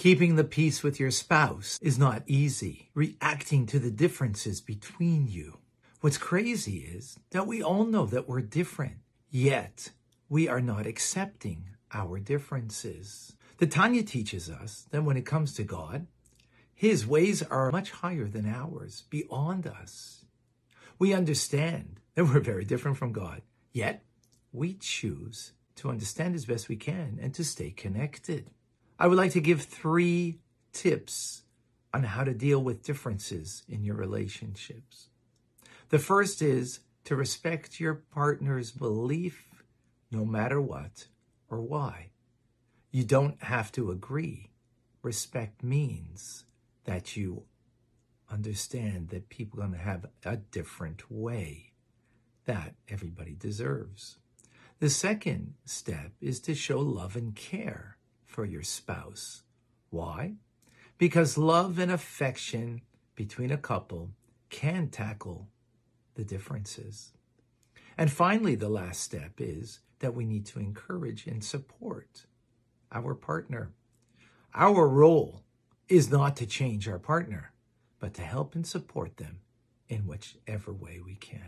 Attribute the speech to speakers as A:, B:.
A: Keeping the peace with your spouse is not easy. Reacting to the differences between you. What's crazy is that we all know that we're different, yet we are not accepting our differences. The Tanya teaches us that when it comes to God, his ways are much higher than ours, beyond us. We understand that we're very different from God, yet we choose to understand as best we can and to stay connected. I would like to give three tips on how to deal with differences in your relationships. The first is to respect your partner's belief no matter what or why. You don't have to agree. Respect means that you understand that people are going to have a different way that everybody deserves. The second step is to show love and care for your spouse. Why? Because love and affection between a couple can tackle the differences. And finally, the last step is that we need to encourage and support our partner. Our role is not to change our partner, but to help and support them in whichever way we can.